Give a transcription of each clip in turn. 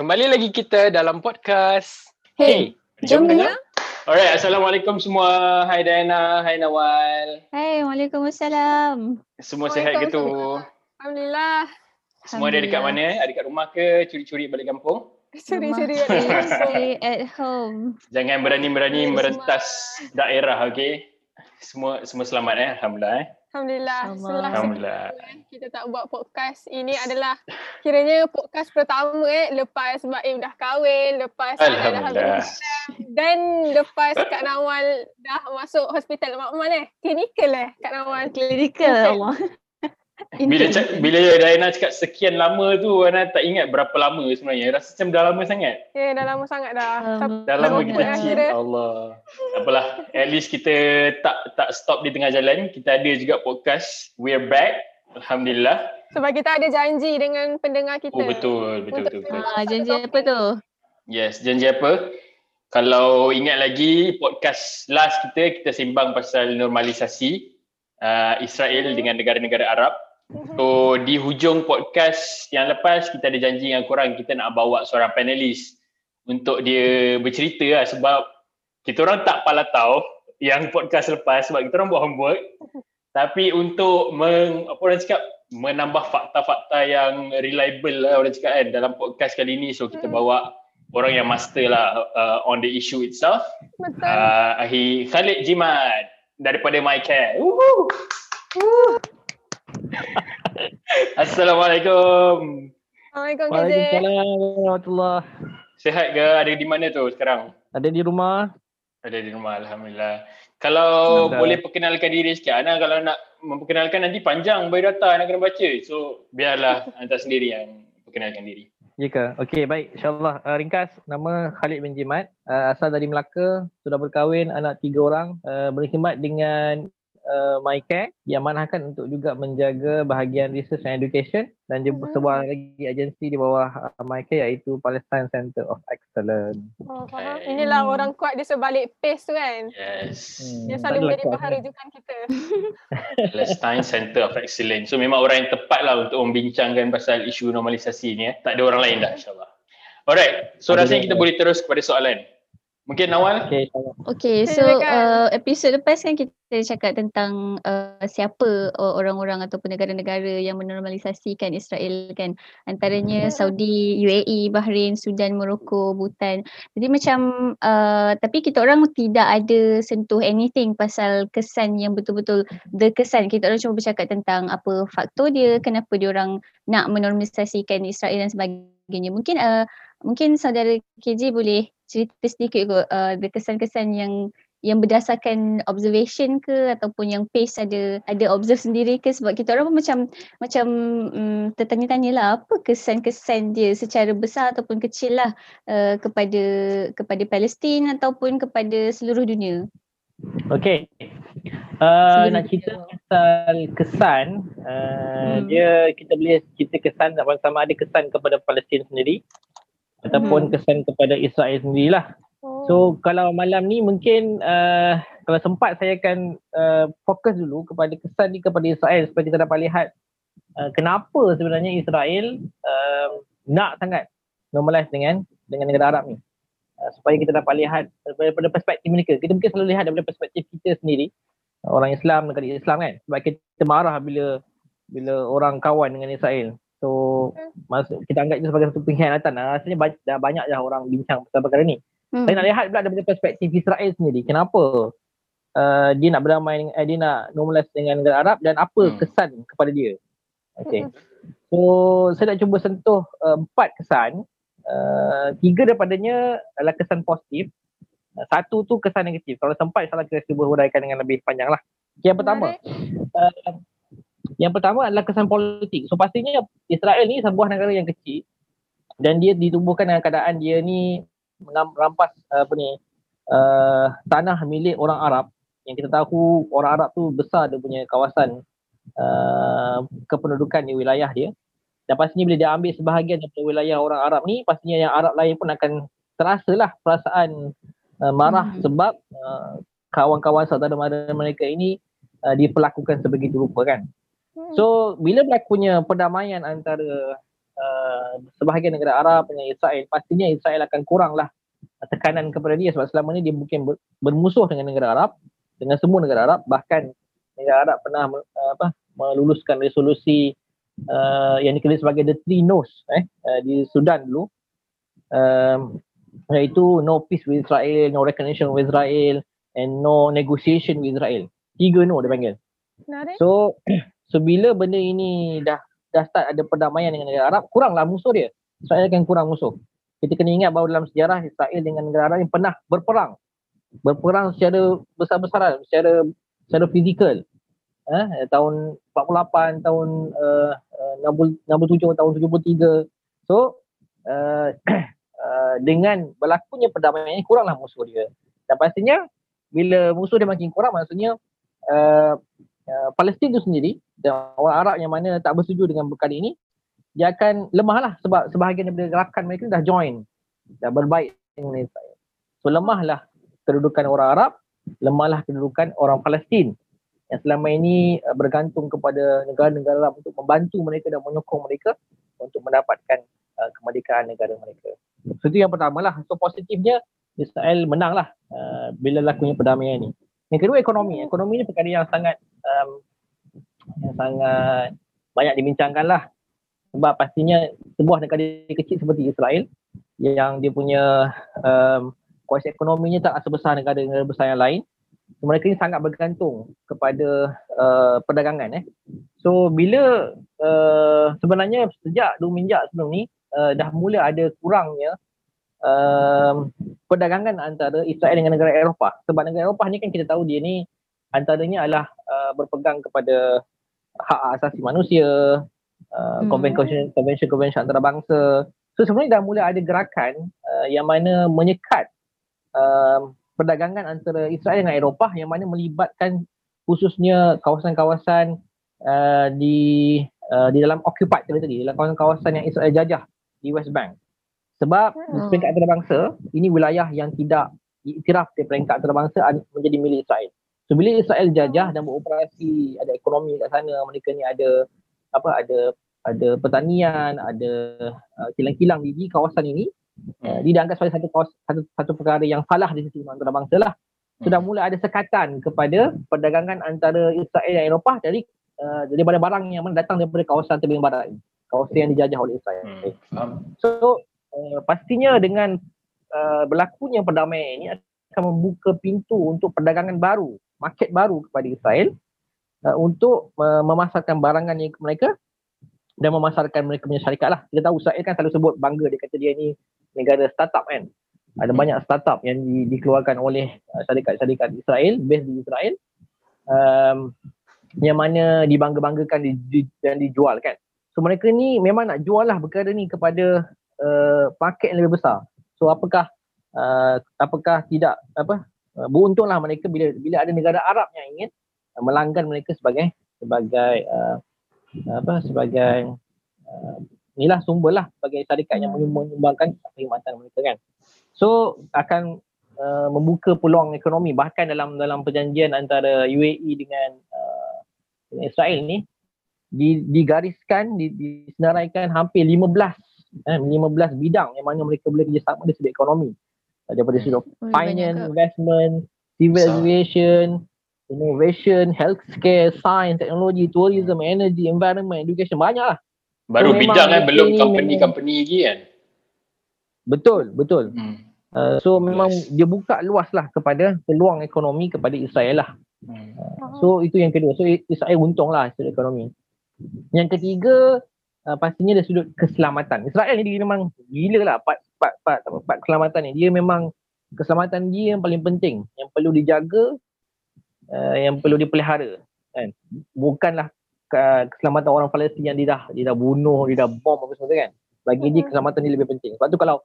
Kembali lagi kita dalam podcast. Hey, jom dengar. Alright, Assalamualaikum semua. Hai Diana, hai Nawal. Hai, Waalaikumsalam. Semua sihat ke tu? Alhamdulillah. Semua ada dekat mana? Ada dekat rumah ke? Curi-curi balik kampung? Curi-curi balik kampung. Stay at home. Jangan berani-berani merentas daerah, okey? Semua semua selamat eh, alhamdulillah eh. Alhamdulillah. Setelah Alhamdulillah. sekian kita tak buat podcast. Ini adalah kiranya podcast pertama eh. Lepas Baim dah kahwin, lepas Alhamdulillah. habis dan lepas Kak Nawal dah masuk hospital Mak Man eh. Klinikal eh Kak Nawal. Clinical Allah. Bila cak, bila Diana cakap sekian lama tu, Ana tak ingat berapa lama sebenarnya. Rasa macam dah lama sangat. Ya, dah lama sangat dah. Um, Tapi- Dah lama Lama kita chill. Allah. Apalah. At least kita tak tak stop di tengah jalan. Kita ada juga podcast. We're back. Alhamdulillah. Sebab kita ada janji dengan pendengar kita. Oh betul, betul, betul, betul. Ah, janji apa tu? Yes, janji apa? Kalau ingat lagi podcast last kita, kita sembang pasal normalisasi uh, Israel dengan negara-negara Arab. So di hujung podcast yang lepas, kita ada janji dengan korang, kita nak bawa seorang panelis untuk dia bercerita lah sebab kita orang tak pala tahu yang podcast lepas sebab kita orang buat homework. Tapi untuk meng, apa orang cakap, menambah fakta-fakta yang reliable lah orang cakap kan dalam podcast kali ni. So kita bawa orang yang master lah uh, on the issue itself. Betul. Uh, Ahi Khalid Jimat daripada MyCare. Woohoo! Assalamualaikum. Assalamualaikum. Waalaikumsalam warahmatullahi Sihat ke? Ada di mana tu sekarang? Ada di rumah. Ada di rumah Alhamdulillah. Kalau Alhamdulillah. boleh perkenalkan diri sikit. Ana kalau nak memperkenalkan nanti panjang biodata nak kena baca. So biarlah anda sendiri yang perkenalkan diri. Ya ke? Okey, baik. InsyaAllah. Uh, ringkas, nama Khalid bin Jimat. Uh, asal dari Melaka. Sudah berkahwin, anak tiga orang. Uh, berkhidmat dengan uh, MyCare. Diamanahkan untuk juga menjaga bahagian research and education. Dan juga Mhm. sebuah lagi agensi di bawah uh, MyCare iaitu Palestine Center of Excellence. Oh, faham. Okay. Inilah orang kuat di sebalik pace tu kan. Yes. Hmm, Yang selalu menjadi bahan rujukan kita. Palestine Center of Excellence. So memang orang yang tepat lah untuk membincangkan pasal isu normalisasi ni. Eh. Tak ada orang lain dah insyaAllah. Alright. So rasanya kita boleh terus kepada soalan. Mungkin Nawal? Okey, insyaAllah. Okay, so uh, episod lepas kan kita cakap tentang uh, siapa uh, orang-orang ataupun negara-negara yang menormalisasikan Israel kan. Antaranya Mhm. Saudi, UAE, Bahrain, Sudan, Morocco, Bhutan. Jadi macam uh, tapi kita orang tidak ada sentuh anything pasal kesan yang betul-betul the kesan. Kita orang cuma bercakap tentang apa faktor dia, kenapa dia orang nak menormalisasikan Israel dan sebagainya. Mungkin uh, mungkin saudara KJ boleh cerita sedikit kot uh, kesan-kesan yang yang berdasarkan observation ke ataupun yang pace ada ada observe sendiri ke sebab kita orang pun macam macam um, tertanya-tanya lah apa kesan-kesan dia secara besar ataupun kecil lah uh, kepada kepada Palestin ataupun kepada seluruh dunia. Okey. Uh, Sebelum nak cerita pasal kesan, uh, Hmm. dia kita boleh cerita kesan sama-sama ada kesan kepada Palestin sendiri ataupun Hmm. kesan kepada Israel sendirilah. Oh. So kalau malam ni mungkin uh, kalau sempat saya akan uh, fokus dulu kepada kesan ni kepada Israel supaya kita dapat lihat uh, kenapa sebenarnya Israel uh, nak sangat normalize dengan dengan negara Arab ni. Uh, supaya kita dapat lihat daripada perspektif mereka. Kita mungkin selalu lihat daripada perspektif kita sendiri. Orang Islam negara Islam kan. Sebab kita marah bila bila orang kawan dengan Israel. So masuk kita anggap itu sebagai satu pengkhianatan. Uh, rasanya banyak, dah banyak dah orang bincang pasal perkara ni. Hmm. Saya nak lihat pula daripada perspektif Israel sendiri. Kenapa uh, dia nak berdamai dengan, eh, dia nak normalize dengan negara Arab dan apa Hmm. kesan kepada dia. Okay. So saya nak cuba sentuh uh, empat kesan. Uh, tiga daripadanya adalah kesan positif. Satu tu kesan negatif. Kalau sempat salah kita cuba huraikan dengan lebih panjang lah. Okay, yang pertama. Uh, yang pertama adalah kesan politik. So pastinya Israel ni sebuah negara yang kecil dan dia ditubuhkan dengan keadaan dia ni merampas uh, apa ni uh, tanah milik orang Arab yang kita tahu orang Arab tu besar dia punya kawasan uh, kependudukan di wilayah dia dan pastinya bila dia ambil sebahagian daripada wilayah orang Arab ni pastinya yang Arab lain pun akan terasa lah perasaan uh, marah Hmm. sebab uh, kawan-kawan saudara mara mereka ini uh, diperlakukan sebegitu rupa kan. Hmm. So bila berlakunya perdamaian antara uh, sebahagian negara Arab dengan Israel, pastinya Israel akan kuranglah tekanan kepada dia sebab selama ni dia mungkin ber, bermusuh dengan negara Arab, dengan semua negara Arab, bahkan negara Arab pernah uh, apa meluluskan resolusi uh, yang dikenali sebagai the three no's eh, uh, di Sudan dulu. Um, iaitu no peace with Israel, no recognition with Israel and no negotiation with Israel. Tiga no dia panggil. Menarik. So so bila benda ini dah dah start ada perdamaian dengan negara Arab, kuranglah musuh dia. Israel akan kurang musuh. Kita kena ingat bahawa dalam sejarah Israel dengan negara Arab yang pernah berperang. Berperang secara besar-besaran, secara secara fizikal. Eh, tahun 48, tahun uh, uh, 67, tahun 73. So uh, uh, dengan berlakunya perdamaian ini kuranglah musuh dia. Dan pastinya bila musuh dia makin kurang maksudnya uh, uh, Palestin tu sendiri dan orang Arab yang mana tak bersetuju dengan perkara ini dia akan lemah lah sebab sebahagian daripada gerakan mereka dah join dah berbaik dengan Israel. So lemahlah kedudukan orang Arab, lemahlah kedudukan orang Palestin yang selama ini uh, bergantung kepada negara-negara Arab untuk membantu mereka dan menyokong mereka untuk mendapatkan uh, kemerdekaan negara mereka. So itu yang pertama lah. So positifnya Israel menang lah uh, bila lakunya perdamaian ini. Yang kedua ekonomi. Ekonomi ni perkara yang sangat um, yang sangat banyak dibincangkan lah. Sebab pastinya sebuah negara kecil seperti Israel yang dia punya um, kuasa ekonominya tak sebesar negara-negara besar yang lain. Mereka ni sangat bergantung kepada uh, perdagangan. Eh. So bila uh, sebenarnya sejak dua minjak sebelum ni uh, dah mula ada kurangnya uh, perdagangan antara Israel dengan negara Eropah. Sebab negara Eropah ni kan kita tahu dia ni antaranya adalah uh, berpegang kepada hak asasi manusia, uh, Hmm. antarabangsa. So sebenarnya dah mula ada gerakan uh, yang mana menyekat uh, perdagangan antara Israel dengan Eropah yang mana melibatkan khususnya kawasan-kawasan uh, di uh, di dalam occupied territory, dalam kawasan-kawasan yang Israel jajah di West Bank. Sebab di Hmm. peringkat antarabangsa, ini wilayah yang tidak diiktiraf di peringkat antarabangsa ad- menjadi milik Israel. So bila Israel jajah dan beroperasi, ada ekonomi kat sana, mereka ni ada apa ada ada pertanian, ada uh, kilang-kilang di, di kawasan ini, uh, dia dianggap sebagai satu, kawas, satu satu perkara yang salah di sisi antarabangsa lah. Sudah mula ada sekatan kepada perdagangan antara Israel dan Eropah dari uh, daripada barang yang datang daripada kawasan terbing barat, ini, kawasan yang dijajah oleh Israel. Hmm, faham. So uh, pastinya dengan uh, berlakunya perdamaian ini akan membuka pintu untuk perdagangan baru, market baru kepada Israel uh, untuk uh, memasarkan barangan yang mereka dan memasarkan mereka punya syarikat lah. Kita tahu Israel kan selalu sebut bangga dia kata dia ni negara startup kan. Ada Hmm. banyak startup yang di, dikeluarkan oleh uh, syarikat-syarikat Israel, based di Israel. Um, yang mana dibangga-banggakan di, di, dan dijual kan. So mereka ni memang nak jual lah perkara ni kepada uh, market yang lebih besar. So apakah uh, apakah tidak apa uh, beruntunglah mereka bila bila ada negara Arab yang ingin uh, melanggan mereka sebagai sebagai uh, apa sebagai uh, inilah sumber lah sebagai syarikat yang menyumbang- menyumbangkan perkhidmatan mereka kan. So akan uh, membuka peluang ekonomi bahkan dalam dalam perjanjian antara UAE dengan uh, Israel ni digariskan, di, disenaraikan hampir 15 eh, 15 bidang yang mana mereka boleh kerjasama dari sudut ekonomi. Uh, Daripada sudut Oh, finance, investment, civil Besar. aviation, innovation, healthcare, science, technology, tourism, energy, environment, education, banyak lah. Baru So, memang bidang kan belum company-company lagi kan. Betul, betul. Hmm. Uh, so memang Yes. dia buka luas lah kepada peluang ekonomi kepada Israel lah. Hmm. So itu yang kedua. So Israel untung lah sudut ekonomi. Yang ketiga uh, pastinya dari sudut keselamatan. Israel ni dia memang gila lah part, part, part, part, part keselamatan ni. Dia memang keselamatan dia yang paling penting. Yang perlu dijaga, uh, yang perlu dipelihara. Kan? Bukanlah uh, keselamatan orang Palestin yang dia dah, dia dah bunuh, dia dah bom apa semua tu kan. Bagi dia keselamatan dia lebih penting. Sebab tu kalau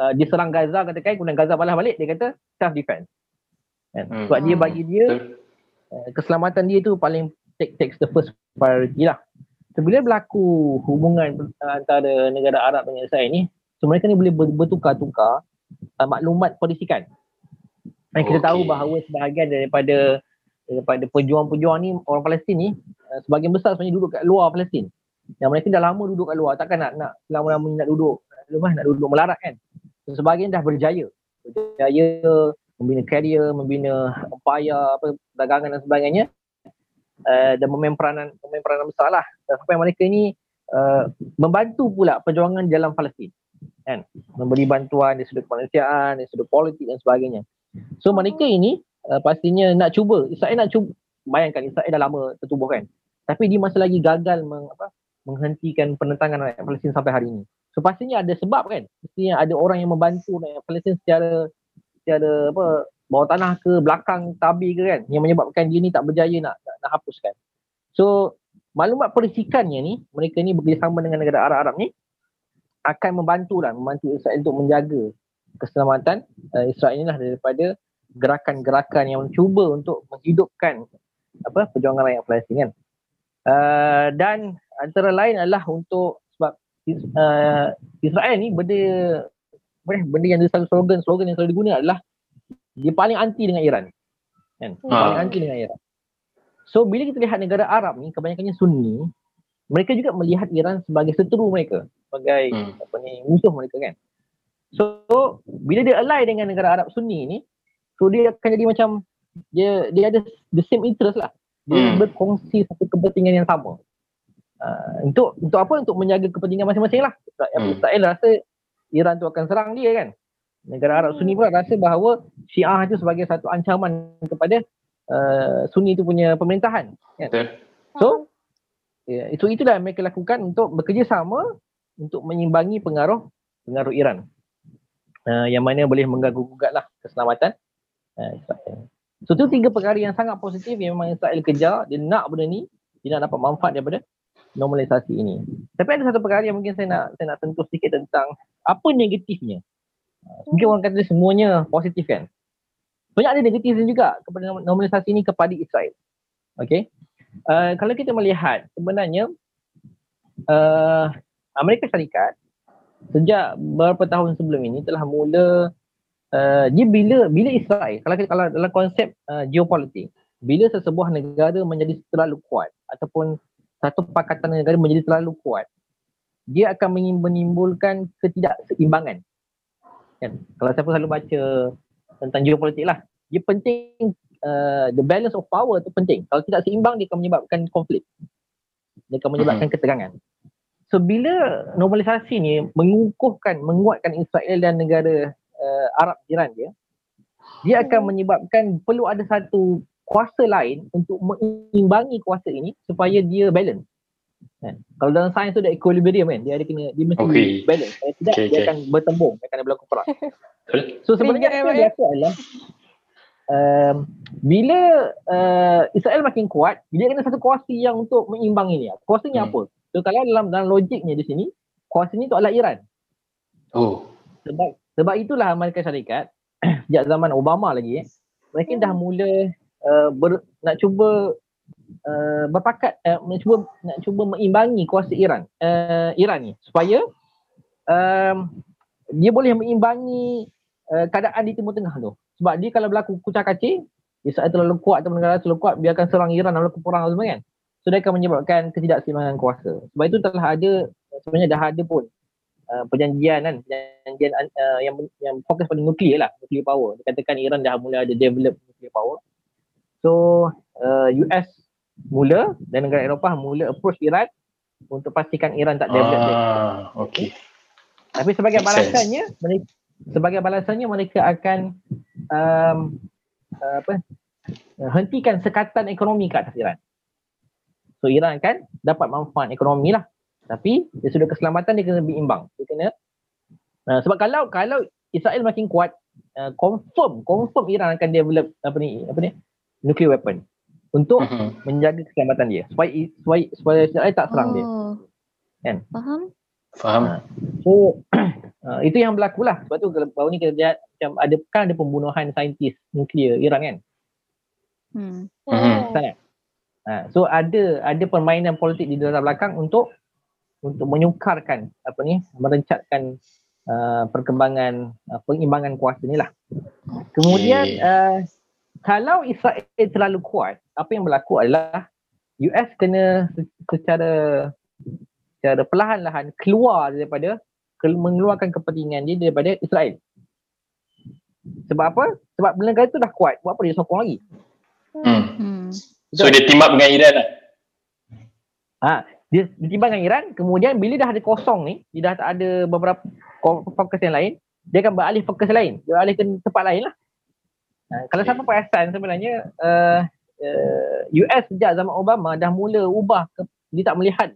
uh, dia serang Gaza katakan, kemudian Gaza balas balik, dia kata self defense. Kan? Hmm. Sebab dia Hmm. bagi dia uh, keselamatan dia tu paling take takes the first priority lah. So bila berlaku hubungan antara negara Arab dengan Israel ni, so mereka ni boleh ber- bertukar-tukar uh, maklumat perisikan. Dan kita Okey. tahu bahawa sebahagian daripada daripada pejuang-pejuang ni orang Palestin ni uh, sebahagian besar sebenarnya duduk kat luar Palestin. yang mereka dah lama duduk kat luar takkan nak nak lama-lama nak duduk rumah nak duduk melarat kan so, sebagainya dah berjaya berjaya membina karier membina empire apa dagangan dan sebagainya uh, dan memain peranan memain peranan besar lah sampai mereka ini uh, membantu pula perjuangan dalam Palestin. Kan? Memberi bantuan dari sudut kemanusiaan dari sudut politik dan sebagainya. So mereka ini uh, pastinya nak cuba. Israel nak cuba. Bayangkan Israel dah lama tertubuh kan? Tapi dia masih lagi gagal meng, apa, menghentikan penentangan rakyat Palestin sampai hari ini. So pastinya ada sebab kan. Pastinya ada orang yang membantu rakyat Palestin secara secara apa bawah tanah ke belakang tabi ke kan yang menyebabkan dia ni tak berjaya nak nak, nak hapuskan. So maklumat perisikannya ni mereka ni bekerjasama dengan negara Arab-Arab ni akan membantu lah membantu Israel untuk menjaga keselamatan uh, Israel ni lah daripada gerakan-gerakan yang mencuba untuk menghidupkan apa perjuangan rakyat Palestin kan. Uh, dan antara lain adalah untuk sebab uh, Israel ni benda benda yang selalu slogan slogan yang selalu digunakan adalah dia paling anti dengan Iran kan? Ha. paling anti dengan Iran. So bila kita lihat negara Arab ni kebanyakannya Sunni mereka juga melihat Iran sebagai seteru mereka sebagai hmm. apa ni musuh mereka kan? So bila dia ally dengan negara Arab Sunni ni so dia akan jadi macam dia dia ada the same interest lah. Dia hmm. berkongsi satu kepentingan yang sama. Uh, untuk untuk apa? Untuk menjaga kepentingan masing-masing lah. Hmm. Israel rasa Iran tu akan serang dia kan negara Arab Sunni pula rasa bahawa Syiah tu sebagai satu ancaman kepada uh, Sunni tu punya pemerintahan kan? so ya, itu itulah yang mereka lakukan untuk bekerjasama untuk menyimbangi pengaruh pengaruh Iran uh, yang mana boleh mengganggu gugat lah keselamatan uh, Israel so tu tiga perkara yang sangat positif yang memang Israel kejar dia nak benda ni dia nak dapat manfaat daripada normalisasi ini. Tapi ada satu perkara yang mungkin saya nak saya nak sentuh sedikit tentang apa negatifnya. Mungkin orang kata semuanya positif kan. Banyak ada negatifnya juga kepada normalisasi ini kepada Israel. Okay. Uh, kalau kita melihat sebenarnya uh, Amerika Syarikat sejak beberapa tahun sebelum ini telah mula uh, dia bila bila Israel kalau kalau dalam konsep uh, geopolitik bila sesebuah negara menjadi terlalu kuat ataupun satu pakatan negara menjadi terlalu kuat, dia akan menimbulkan ketidakseimbangan. Kan? Kalau saya pun selalu baca tentang geopolitik lah, dia penting uh, the balance of power tu penting. Kalau tidak seimbang, dia akan menyebabkan konflik. Dia akan menyebabkan hmm. ketegangan. So bila normalisasi ni mengukuhkan, menguatkan Israel dan negara uh, Arab jiran dia, dia akan menyebabkan perlu ada satu kuasa lain untuk mengimbangi kuasa ini supaya dia balance. Kan? Kalau dalam sains tu ada equilibrium kan, dia ada kena dia mesti okay. balance. Kalau tidak okay, dia okay. akan bertembung, dia akan berlaku perang. so sebenarnya apa yang biasa adalah um, bila uh, Israel makin kuat, dia kena satu kuasa yang untuk mengimbangi ni. Kuasanya hmm. apa? So kalau dalam dalam logiknya di sini, kuasa ni tu adalah Iran. Oh. Sebab sebab itulah Amerika Syarikat sejak zaman Obama lagi eh, mereka hmm. dah mula uh, ber, nak cuba uh, berpakat uh, nak cuba nak cuba mengimbangi kuasa Iran. Uh, Iran ni supaya um, dia boleh mengimbangi uh, keadaan di Timur Tengah tu. Sebab dia kalau berlaku kucak kacir Israel terlalu kuat atau negara terlalu kuat dia akan serang Iran dan berlaku perang semua kan so dia akan menyebabkan ketidakseimbangan kuasa. Sebab itu telah ada sebenarnya dah ada pun uh, perjanjian kan perjanjian uh, yang yang fokus pada nuklear lah nuklear power. Dikatakan Iran dah mula ada develop nuklear power. So uh, US mula dan negara Eropah mula approach Iran untuk pastikan Iran tak develop. Ah, okey. Tapi sebagai Makes balasannya mereka sebagai balasannya mereka akan um, uh, apa hentikan sekatan ekonomi ke atas Iran. So Iran kan dapat manfaat ekonomi lah. Tapi dari sudut keselamatan dia kena lebih imbang. Dia kena uh, sebab kalau kalau Israel makin kuat uh, confirm confirm Iran akan develop apa ni apa ni nuclear weapon untuk uh-huh. menjaga keselamatan dia supaya supaya supaya Israel tak serang oh. dia. Kan? Faham? Faham. Uh, so uh, itu yang berlaku lah. Sebab tu baru ni kita lihat macam ada kan ada pembunuhan saintis nuklear Iran kan. Hmm. Uh-huh. Uh, so ada ada permainan politik di dalam belakang untuk untuk menyukarkan apa ni merencatkan uh, perkembangan uh, pengimbangan kuasa ni lah. Kemudian uh, kalau Israel terlalu kuat, apa yang berlaku adalah US kena secara secara perlahan-lahan keluar daripada mengeluarkan kepentingan dia daripada Israel. Sebab apa? Sebab negara tu dah kuat. Buat apa dia sokong lagi? Hmm. Hmm. So dia team up dengan Iran lah. Dia ditimbang dengan Iran, kemudian bila dah ada kosong ni, dia dah tak ada beberapa fokus yang lain, dia akan beralih fokus lain. Dia beralih ke tempat lain lah. Kalau Okay. siapa perasan sebenarnya uh, uh, US sejak zaman Obama dah mula ubah ke, dia tak melihat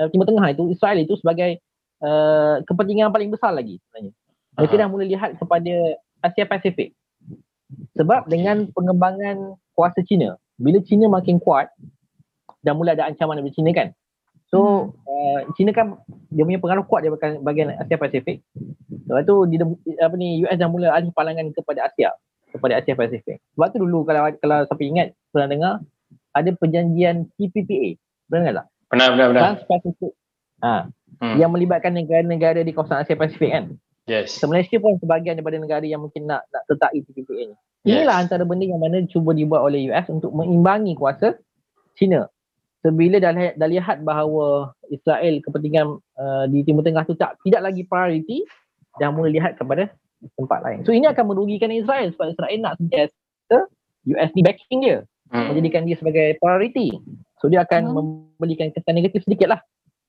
uh, Timur Tengah itu Israel itu sebagai uh, kepentingan paling besar lagi sebenarnya. Mereka Aha. dah mula lihat kepada Asia Pasifik. Sebab dengan pengembangan kuasa China, bila China makin kuat, dah mula ada ancaman daripada China kan. So uh, China kan dia punya pengaruh kuat di bahagian Asia Pasifik. Lepas tu dia apa ni US dah mula alih pandangan kepada Asia, kepada Asia Pasifik. Sebab tu dulu kalau kalau siapa ingat pernah dengar ada perjanjian TPPA. Pernah dengar tak? Pernah, pernah, pernah. Trans-Pacific. Ha, Hmm. yang melibatkan negara-negara di kawasan Asia Pasifik kan. Yes. So Malaysia pun sebahagian daripada negara yang mungkin nak nak sertai TPPA ni. Yes. Inilah antara benda yang mana cuba dibuat oleh US untuk mengimbangi kuasa China. So bila dah, lihat- dah lihat bahawa Israel kepentingan uh, di Timur Tengah tu tak tidak lagi priority, dah mula lihat kepada tempat lain. So ini akan merugikan Israel sebab Israel nak sentiasa US ni backing dia, Hmm. menjadikan dia sebagai priority. So dia akan Hmm. memberikan kesan negatif sedikit lah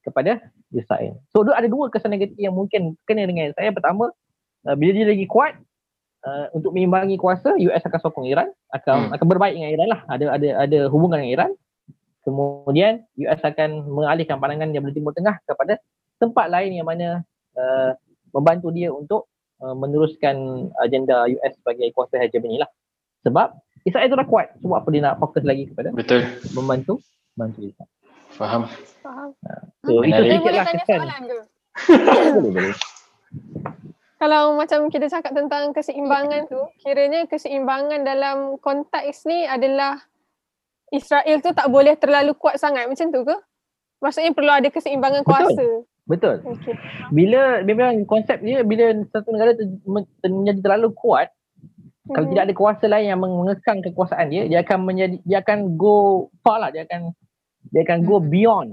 kepada Israel. So ada dua kesan negatif yang mungkin kena dengan Israel. Pertama, uh, bila dia lagi kuat, uh, untuk mengimbangi kuasa, US akan sokong Iran, akan Hmm. akan berbaik dengan Iran lah. Ada ada ada hubungan dengan Iran. Kemudian US akan mengalihkan pandangan dia dari Timur Tengah kepada tempat lain yang mana uh, membantu dia untuk uh, meneruskan agenda US sebagai kuasa hegemoni lah. Sebab Israel tu dah kuat. So buat apa dia nak fokus lagi kepada Betul. membantu membantu Israel. Faham. Faham. So itu Menarik. Saya sedikit boleh lah tanya kesan. soalan ke? boleh boleh. Kalau macam kita cakap tentang keseimbangan tu, kiranya keseimbangan dalam konteks ni adalah Israel tu tak boleh terlalu kuat sangat macam tu ke? Maksudnya perlu ada keseimbangan kuasa. Betul. Okey. Bila memang konsep dia bila satu negara ter, men- ter, menjadi terlalu kuat, kalau Mhm. tidak ada kuasa lain yang mengekang kekuasaan dia, dia akan menjadi dia akan go far lah, dia akan dia akan go Hmm. beyond.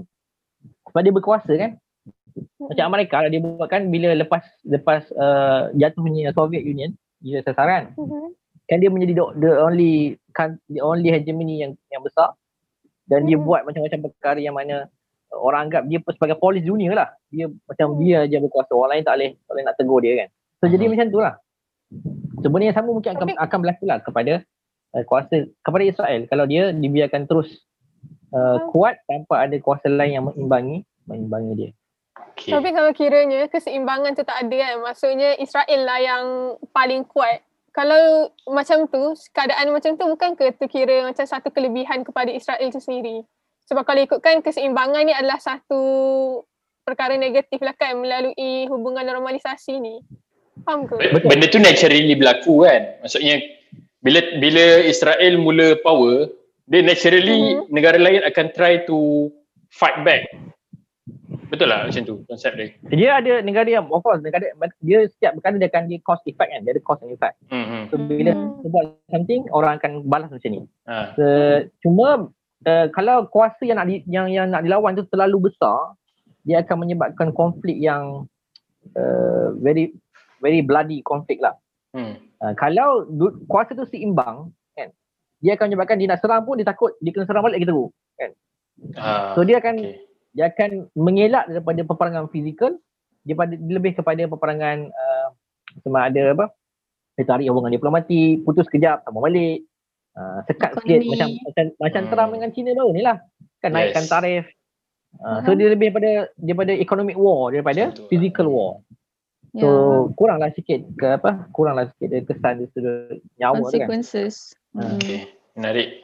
Sebab dia berkuasa kan. Mhm. Macam Amerika lah dia buat kan bila lepas lepas uh, jatuhnya Soviet Union, dia sasaran. Mhm. Kan dia menjadi the, the only the only hegemony yang yang besar dan dia Hmm. buat macam-macam perkara yang mana orang anggap dia sebagai polis dunia lah. Dia macam Hmm. dia je berkuasa. Orang lain tak boleh tak boleh nak tegur dia kan. So jadi Hmm. macam tu lah. So benda yang sama mungkin akan Tapi- akan berlaku lah kepada uh, kuasa kepada Israel kalau dia dibiarkan terus uh, Hmm. kuat tanpa ada kuasa lain yang mengimbangi mengimbangi dia. Okay. Tapi kalau kiranya keseimbangan tu tak ada kan, maksudnya Israel lah yang paling kuat. Kalau macam tu, keadaan macam tu bukan ke tu kira macam satu kelebihan kepada Israel tu sendiri? Sebab kalau ikutkan keseimbangan ni adalah satu perkara negatif lah kan melalui hubungan normalisasi ni. Faham ke? Betul. Benda tu naturally berlaku kan. Maksudnya bila bila Israel mula power, dia naturally Mhm. negara lain akan try to fight back. Betul lah macam tu konsep dia. Dia ada negara yang of course negara dia setiap perkara dia akan dia cost effect kan. Dia ada cost and effect. Hmm. So bila Hmm. dia buat something orang akan balas macam ni. Ha. Uh, cuma uh, kalau kuasa yang nak di, yang yang nak dilawan tu terlalu besar, dia akan menyebabkan konflik yang uh, very very bloody konflik lah. Hmm. Uh, kalau du, kuasa tu seimbang kan, dia akan menyebabkan dia nak serang pun dia takut dia kena serang balik lagi teruk. Ha. So dia akan okay. dia akan mengelak daripada peperangan fizikal dia pada dia lebih kepada peperangan uh, sama ada apa dia tarik hubungan diplomatik putus kejap sambung balik uh, sekat sikit Ekonomi. macam macam macam Hmm. Trump dengan China baru ni lah kan Yes. naikkan tarif uh, so Mhm. dia lebih pada daripada economic war daripada Betul lah. physical war Ya. so kuranglah sikit ke apa kuranglah sikit dia kesan dia sudut nyawa tu kan consequences. Hmm. Okay, menarik.